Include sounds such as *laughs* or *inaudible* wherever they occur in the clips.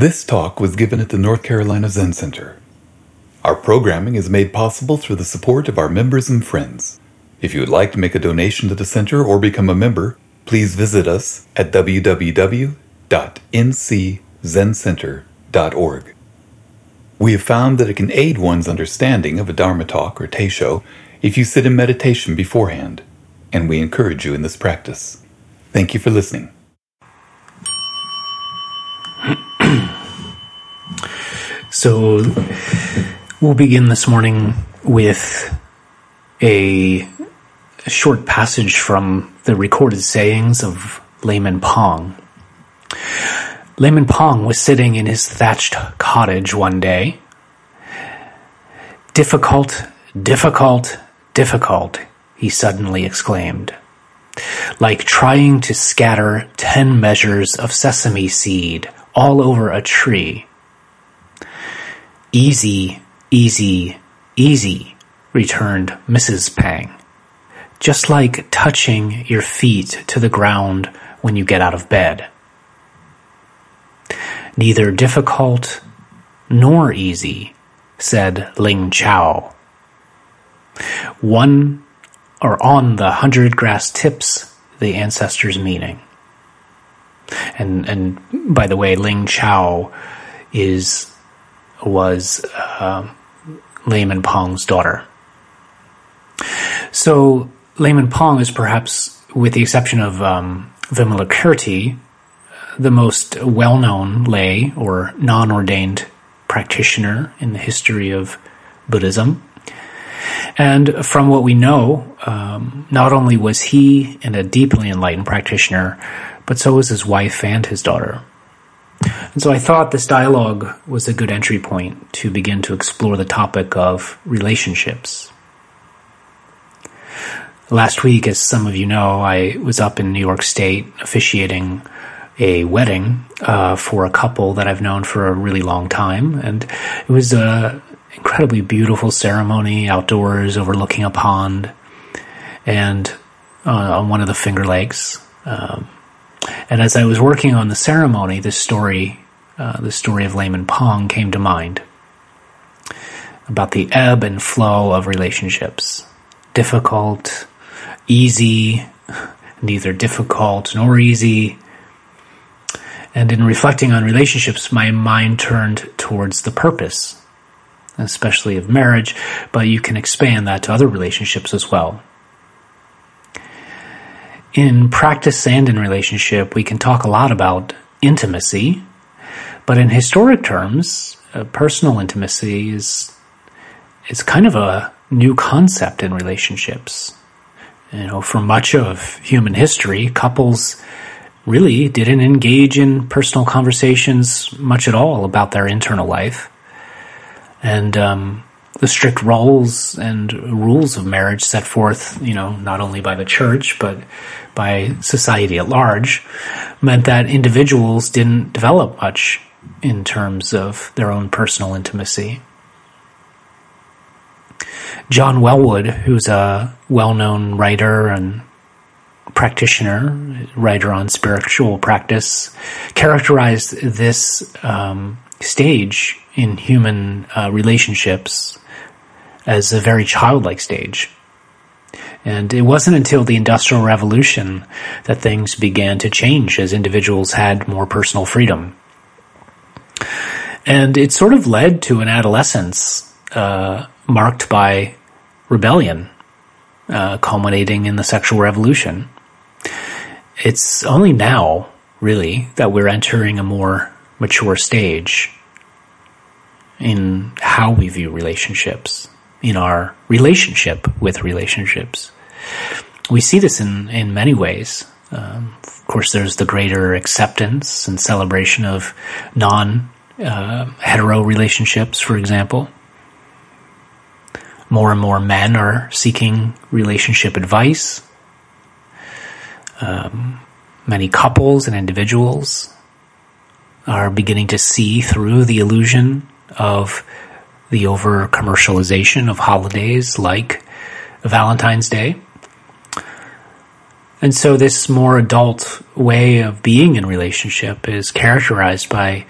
This talk was given at the North Carolina Zen Center. Our programming is made possible through the support of our members and friends. If you would like to make a donation to the center or become a member, please visit us at www.nczencenter.org. We have found that it can aid one's understanding of a Dharma talk or Teisho if you sit in meditation beforehand, and we encourage you in this practice. Thank you for listening. So, we'll begin this morning with a, short passage from the recorded sayings of Layman Pang. Layman Pang was sitting in his thatched cottage one day. Difficult, difficult, difficult, he suddenly exclaimed. Like trying to scatter ten measures of sesame seed all over a tree. Easy, easy, easy, returned Mrs. Pang. Just like touching your feet to the ground when you get out of bed. Neither difficult nor easy, said Ling Chao. One or on the hundred grass tips, the ancestors' meaning. And and by the way, Ling Chao is was uh, Layman Pang's daughter. So Layman Pang is perhaps, with the exception of um, the most well-known lay or non-ordained practitioner in the history of Buddhism. And from what we know, um, not only was he a deeply enlightened practitioner, but so was his wife and his daughter. And so I thought this dialogue was a good entry point to begin to explore the topic of relationships. Last week, as some of you know, I was up in New York State officiating a wedding uh, for a couple that I've known for a really long time, and it was an incredibly beautiful ceremony outdoors, overlooking a pond, and uh, on one of the Finger Lakes. Um, and as I was working on the ceremony, this story, uh, the story of Layman Pang, came to mind about the ebb and flow of relationships. Difficult, easy, *laughs* neither difficult nor easy. And in reflecting on relationships, my mind turned towards the purpose, especially of marriage, but you can expand that to other relationships as well in practice and in relationship, we can talk a lot about intimacy, but in historic terms, uh, personal intimacy is is kind of a new concept in relationships. You know, for much of human history, couples really didn't engage in personal conversations much at all about their internal life, and um, the strict roles and rules of marriage set forth, you know, not only by the church, but by society at large, meant that individuals didn't develop much in terms of their own personal intimacy. John Welwood, who's a well known writer and practitioner, writer on spiritual practice, characterized this um, stage in human uh, relationships as a very childlike stage. And it wasn't until the Industrial Revolution that things began to change as individuals had more personal freedom. And it sort of led to an adolescence uh, marked by rebellion, uh, culminating in the sexual revolution. It's only now, really, that we're entering a more mature stage in how we view relationships in our relationship with relationships. We see this in, in many ways. Um, of course, there's the greater acceptance and celebration of non uh, hetero relationships, for example. More and more men are seeking relationship advice. Um, many couples and individuals are beginning to see through the illusion of the over commercialization of holidays like Valentine's Day. And so this more adult way of being in relationship is characterized by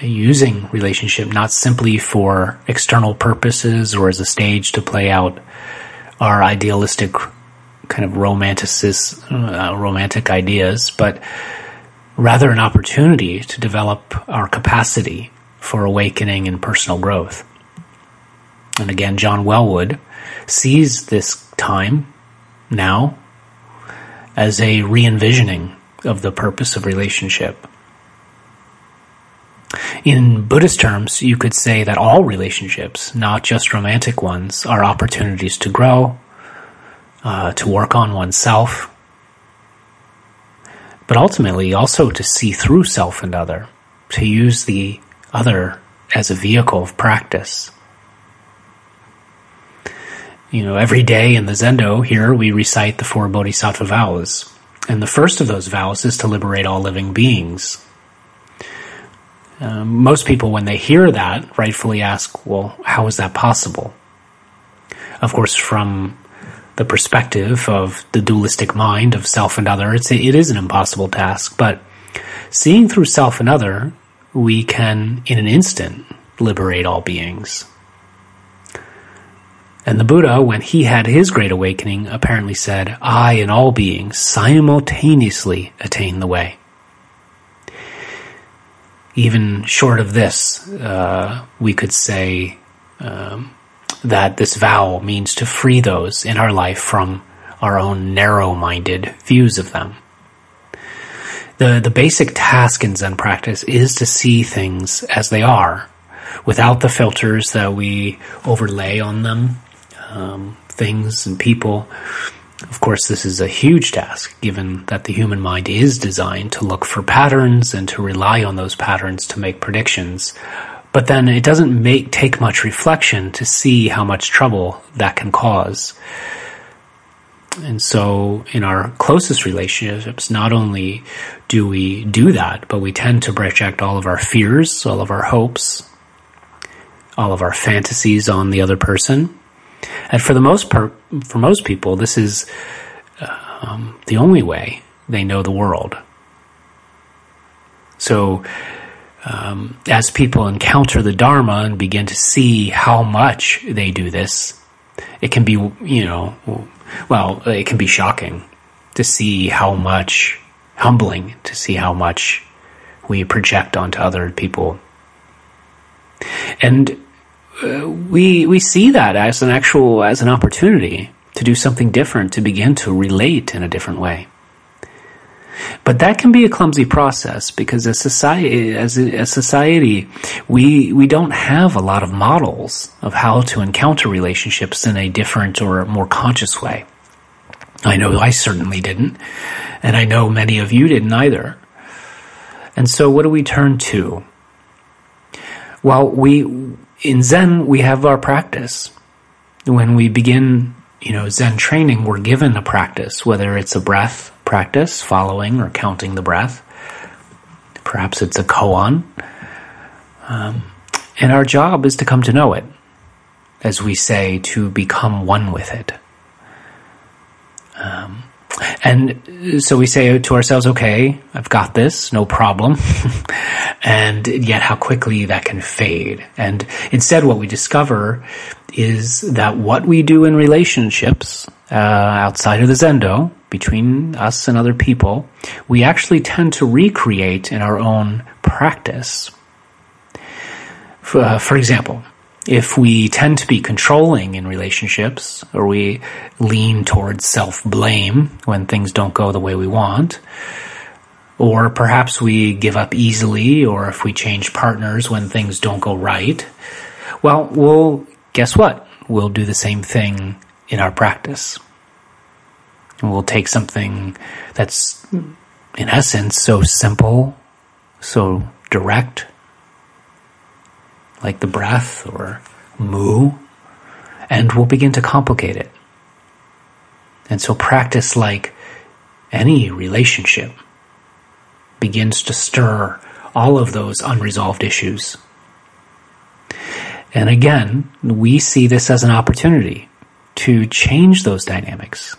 using relationship not simply for external purposes or as a stage to play out our idealistic kind of romanticist, uh, romantic ideas, but rather an opportunity to develop our capacity for awakening and personal growth. And again, John Welwood, sees this time now as a re envisioning of the purpose of relationship. In Buddhist terms, you could say that all relationships, not just romantic ones, are opportunities to grow, uh, to work on oneself, but ultimately also to see through self and other, to use the other as a vehicle of practice. You know, every day in the Zendo here we recite the four Bodhisattva vows. And the first of those vows is to liberate all living beings. Um, most people, when they hear that, rightfully ask, well, how is that possible? Of course, from the perspective of the dualistic mind of self and other, it's, it is an impossible task. But seeing through self and other, we can, in an instant, liberate all beings. And the Buddha, when he had his great awakening, apparently said, I and all beings simultaneously attain the way. Even short of this, uh, we could say um, that this vow means to free those in our life from our own narrow minded views of them. The, the basic task in Zen practice is to see things as they are, without the filters that we overlay on them um, things and people. Of course, this is a huge task given that the human mind is designed to look for patterns and to rely on those patterns to make predictions. But then it doesn't make, take much reflection to see how much trouble that can cause. And so in our closest relationships, not only do we do that, but we tend to project all of our fears, all of our hopes, all of our fantasies on the other person. And for the most part, for most people, this is um, the only way they know the world. So, um, as people encounter the Dharma and begin to see how much they do this, it can be, you know, well, it can be shocking to see how much, humbling to see how much we project onto other people. And we we see that as an actual as an opportunity to do something different to begin to relate in a different way. But that can be a clumsy process because as society as a, as society we we don't have a lot of models of how to encounter relationships in a different or more conscious way. I know i certainly didn't and i know many of you didn't either. And so what do we turn to? Well we in Zen, we have our practice. When we begin, you know, Zen training, we're given a practice, whether it's a breath practice, following or counting the breath. Perhaps it's a koan. Um, and our job is to come to know it, as we say, to become one with it. Um, and so we say to ourselves, okay, I've got this, no problem. *laughs* and yet how quickly that can fade. And instead, what we discover is that what we do in relationships uh, outside of the Zendo, between us and other people, we actually tend to recreate in our own practice. For, uh, for example, if we tend to be controlling in relationships or we lean towards self blame when things don't go the way we want, or perhaps we give up easily or if we change partners when things don't go right, well, we'll guess what? We'll do the same thing in our practice. We'll take something that's in essence so simple, so direct, like the breath or mu, and we'll begin to complicate it. And so practice like any relationship begins to stir all of those unresolved issues. And again, we see this as an opportunity to change those dynamics.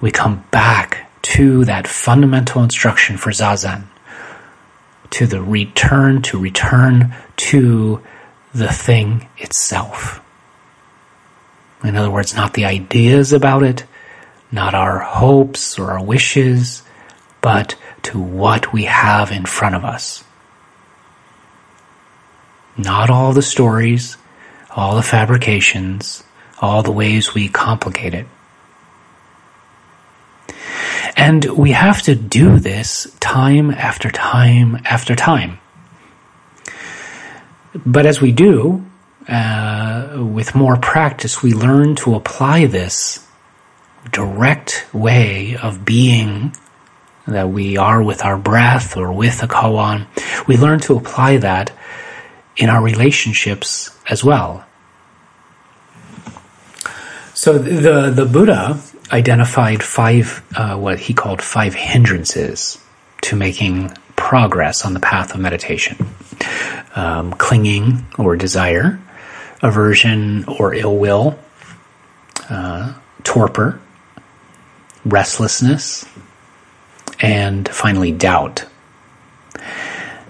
We come back to that fundamental instruction for Zazen to the return, to return to the thing itself. In other words, not the ideas about it, not our hopes or our wishes, but to what we have in front of us. Not all the stories, all the fabrications, all the ways we complicate it. And we have to do this time after time after time. But as we do, uh, with more practice, we learn to apply this direct way of being that we are with our breath or with a koan. We learn to apply that in our relationships as well. So the the Buddha identified five uh, what he called five hindrances to making progress on the path of meditation: um, clinging or desire, aversion or ill will, uh, torpor, restlessness, and finally doubt.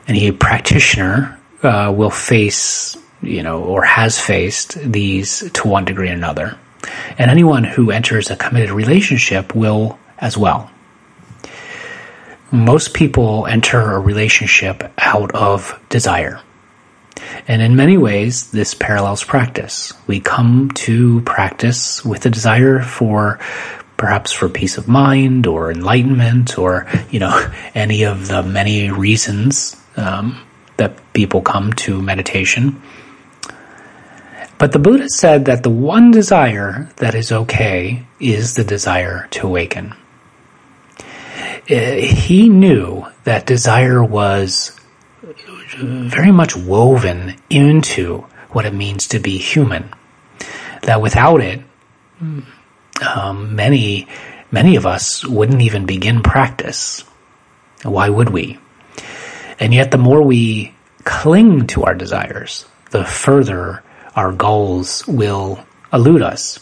Any practitioner uh, will face, you know, or has faced these to one degree or another. And anyone who enters a committed relationship will as well. Most people enter a relationship out of desire. And in many ways, this parallels practice. We come to practice with a desire for perhaps for peace of mind or enlightenment or, you know, *laughs* any of the many reasons um, that people come to meditation. But the Buddha said that the one desire that is okay is the desire to awaken. Uh, he knew that desire was very much woven into what it means to be human. That without it, um, many, many of us wouldn't even begin practice. Why would we? And yet, the more we cling to our desires, the further our goals will elude us.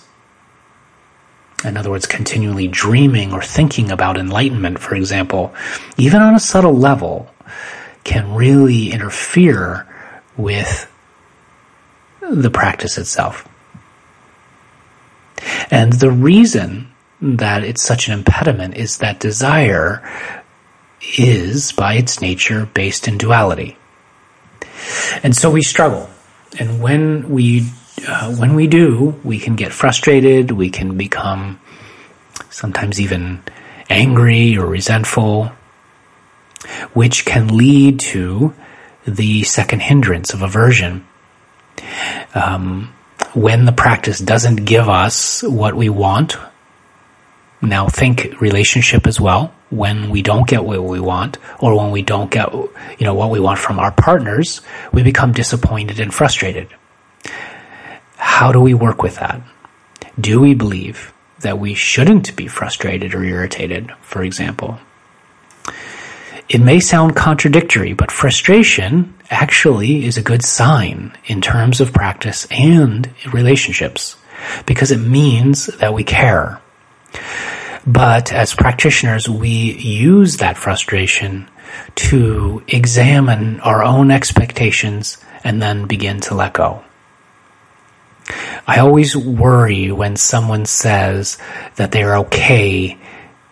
In other words, continually dreaming or thinking about enlightenment, for example, even on a subtle level, can really interfere with the practice itself. And the reason that it's such an impediment is that desire is, by its nature, based in duality. And so we struggle. And when we, uh, when we do, we can get frustrated, we can become sometimes even angry or resentful, which can lead to the second hindrance of aversion. Um, when the practice doesn't give us what we want, now think relationship as well. When we don't get what we want, or when we don't get, you know, what we want from our partners, we become disappointed and frustrated. How do we work with that? Do we believe that we shouldn't be frustrated or irritated, for example? It may sound contradictory, but frustration actually is a good sign in terms of practice and relationships because it means that we care. But as practitioners, we use that frustration to examine our own expectations and then begin to let go. I always worry when someone says that they're okay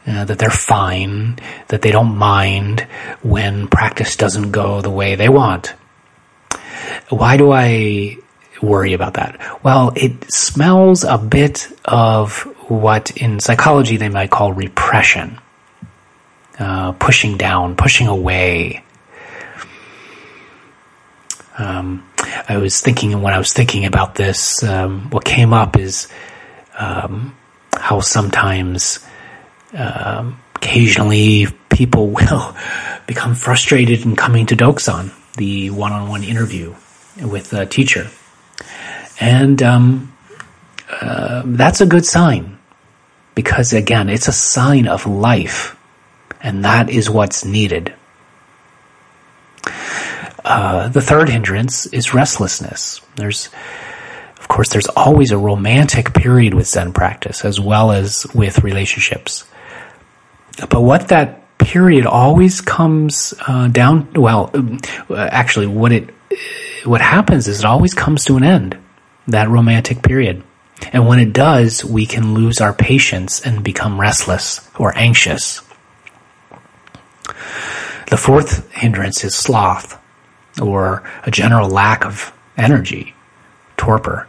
uh, that they're fine, that they don't mind when practice doesn't go the way they want. Why do I worry about that? Well, it smells a bit of what in psychology they might call repression. Uh, pushing down, pushing away. Um, I was thinking and when I was thinking about this, um, what came up is um, how sometimes um, occasionally people *laughs* will become frustrated in coming to Doksan, the one-on-one interview with a teacher. And um, uh, that's a good sign because, again, it's a sign of life, and that is what's needed. Uh, the third hindrance is restlessness. There's of course, there's always a romantic period with Zen practice as well as with relationships. But what that period always comes uh, down. Well, uh, actually, what it what happens is it always comes to an end. That romantic period, and when it does, we can lose our patience and become restless or anxious. The fourth hindrance is sloth, or a general lack of energy, torpor.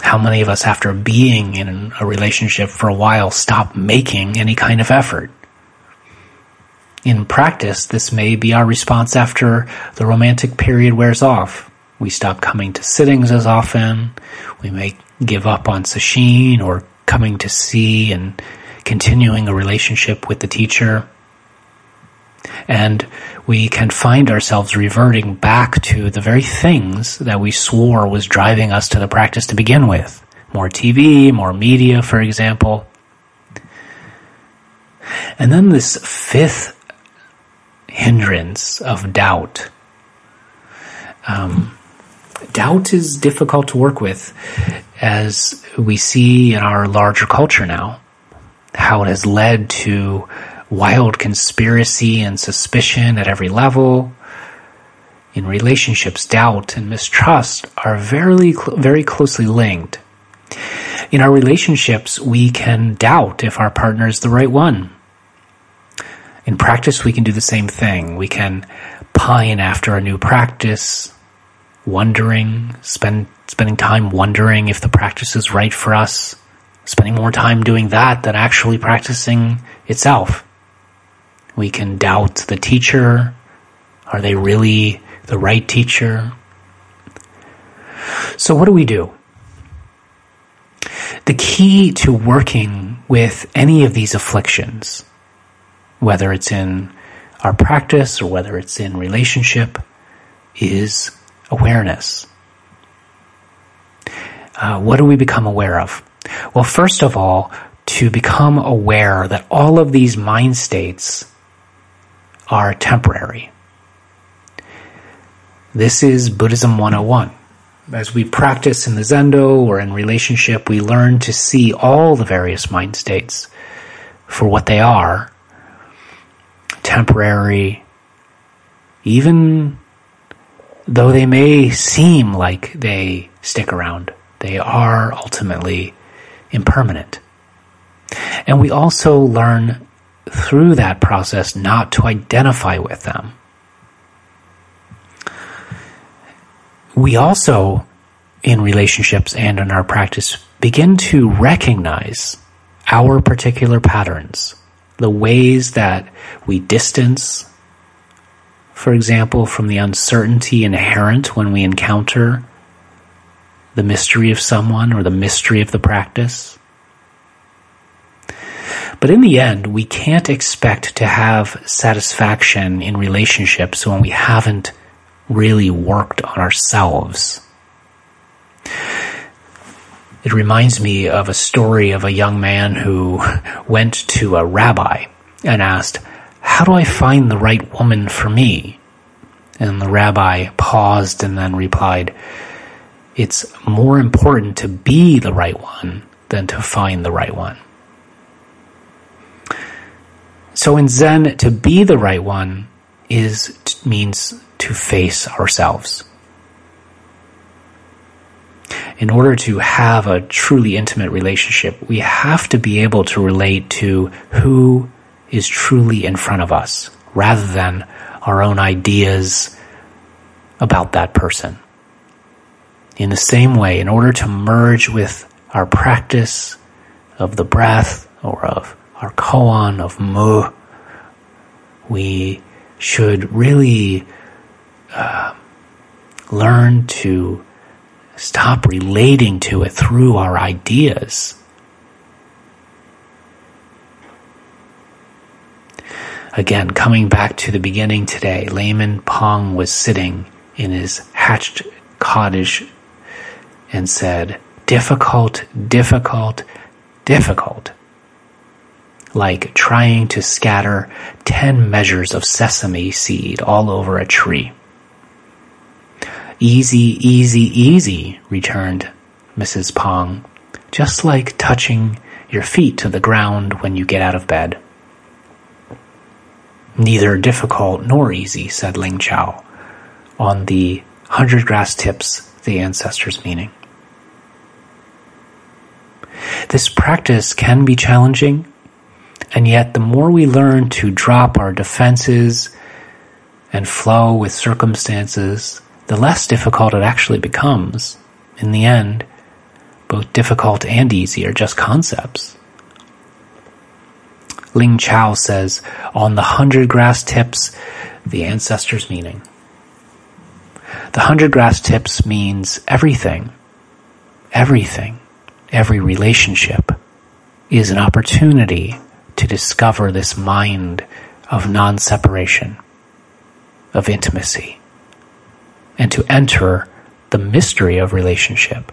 How many of us, after being in a relationship for a while, stop making any kind of effort? In practice, this may be our response after the romantic period wears off. We stop coming to sittings as often. We may give up on sesshin or coming to see and continuing a relationship with the teacher. And we can find ourselves reverting back to the very things that we swore was driving us to the practice to begin with. More TV, more media, for example. And then this fifth hindrance of doubt. Um, doubt is difficult to work with, as we see in our larger culture now, how it has led to wild conspiracy and suspicion at every level. In relationships, doubt and mistrust are very, very closely linked. In our relationships, we can doubt if our partner is the right one. In practice, we can do the same thing. We can pine after a new practice, wondering, spend, spending time wondering if the practice is right for us, spending more time doing that than actually practicing itself. We can doubt the teacher. Are they really the right teacher? So, what do we do? The key to working with any of these afflictions, whether it's in our practice or whether it's in relationship, is awareness. Uh, what do we become aware of? Well, first of all, to become aware that all of these mind states are temporary. This is Buddhism 101. As we practice in the Zendo or in relationship, we learn to see all the various mind states for what they are temporary, even though they may seem like they stick around, they are ultimately impermanent. And we also learn through that process not to identify with them. We also, in relationships and in our practice, begin to recognize our particular patterns, the ways that we distance, for example, from the uncertainty inherent when we encounter the mystery of someone or the mystery of the practice. But in the end, we can't expect to have satisfaction in relationships when we haven't really worked on ourselves. It reminds me of a story of a young man who *laughs* went to a rabbi and asked, How do I find the right woman for me? And the rabbi paused and then replied, It's more important to be the right one than to find the right one. So in Zen, to be the right one is means to face ourselves. In order to have a truly intimate relationship, we have to be able to relate to who is truly in front of us rather than our own ideas about that person. In the same way, in order to merge with our practice of the breath or of our koan of mu, we should really uh, learn to stop relating to it through our ideas. Again, coming back to the beginning today, Layman Pang was sitting in his hatched cottage and said, difficult, difficult, difficult like trying to scatter 10 measures of sesame seed all over a tree. Easy, easy, easy, returned Mrs. Pang, just like touching your feet to the ground when you get out of bed. Neither difficult nor easy, said Ling Chao on the 100 grass tips, the ancestors' meaning. This practice can be challenging, and yet the more we learn to drop our defenses and flow with circumstances, the less difficult it actually becomes. In the end, both difficult and easy are just concepts. Ling Chao says, on the hundred grass tips, the ancestors' meaning. The hundred grass tips means everything, everything, every relationship is an opportunity to discover this mind of non separation, of intimacy, and to enter the mystery of relationship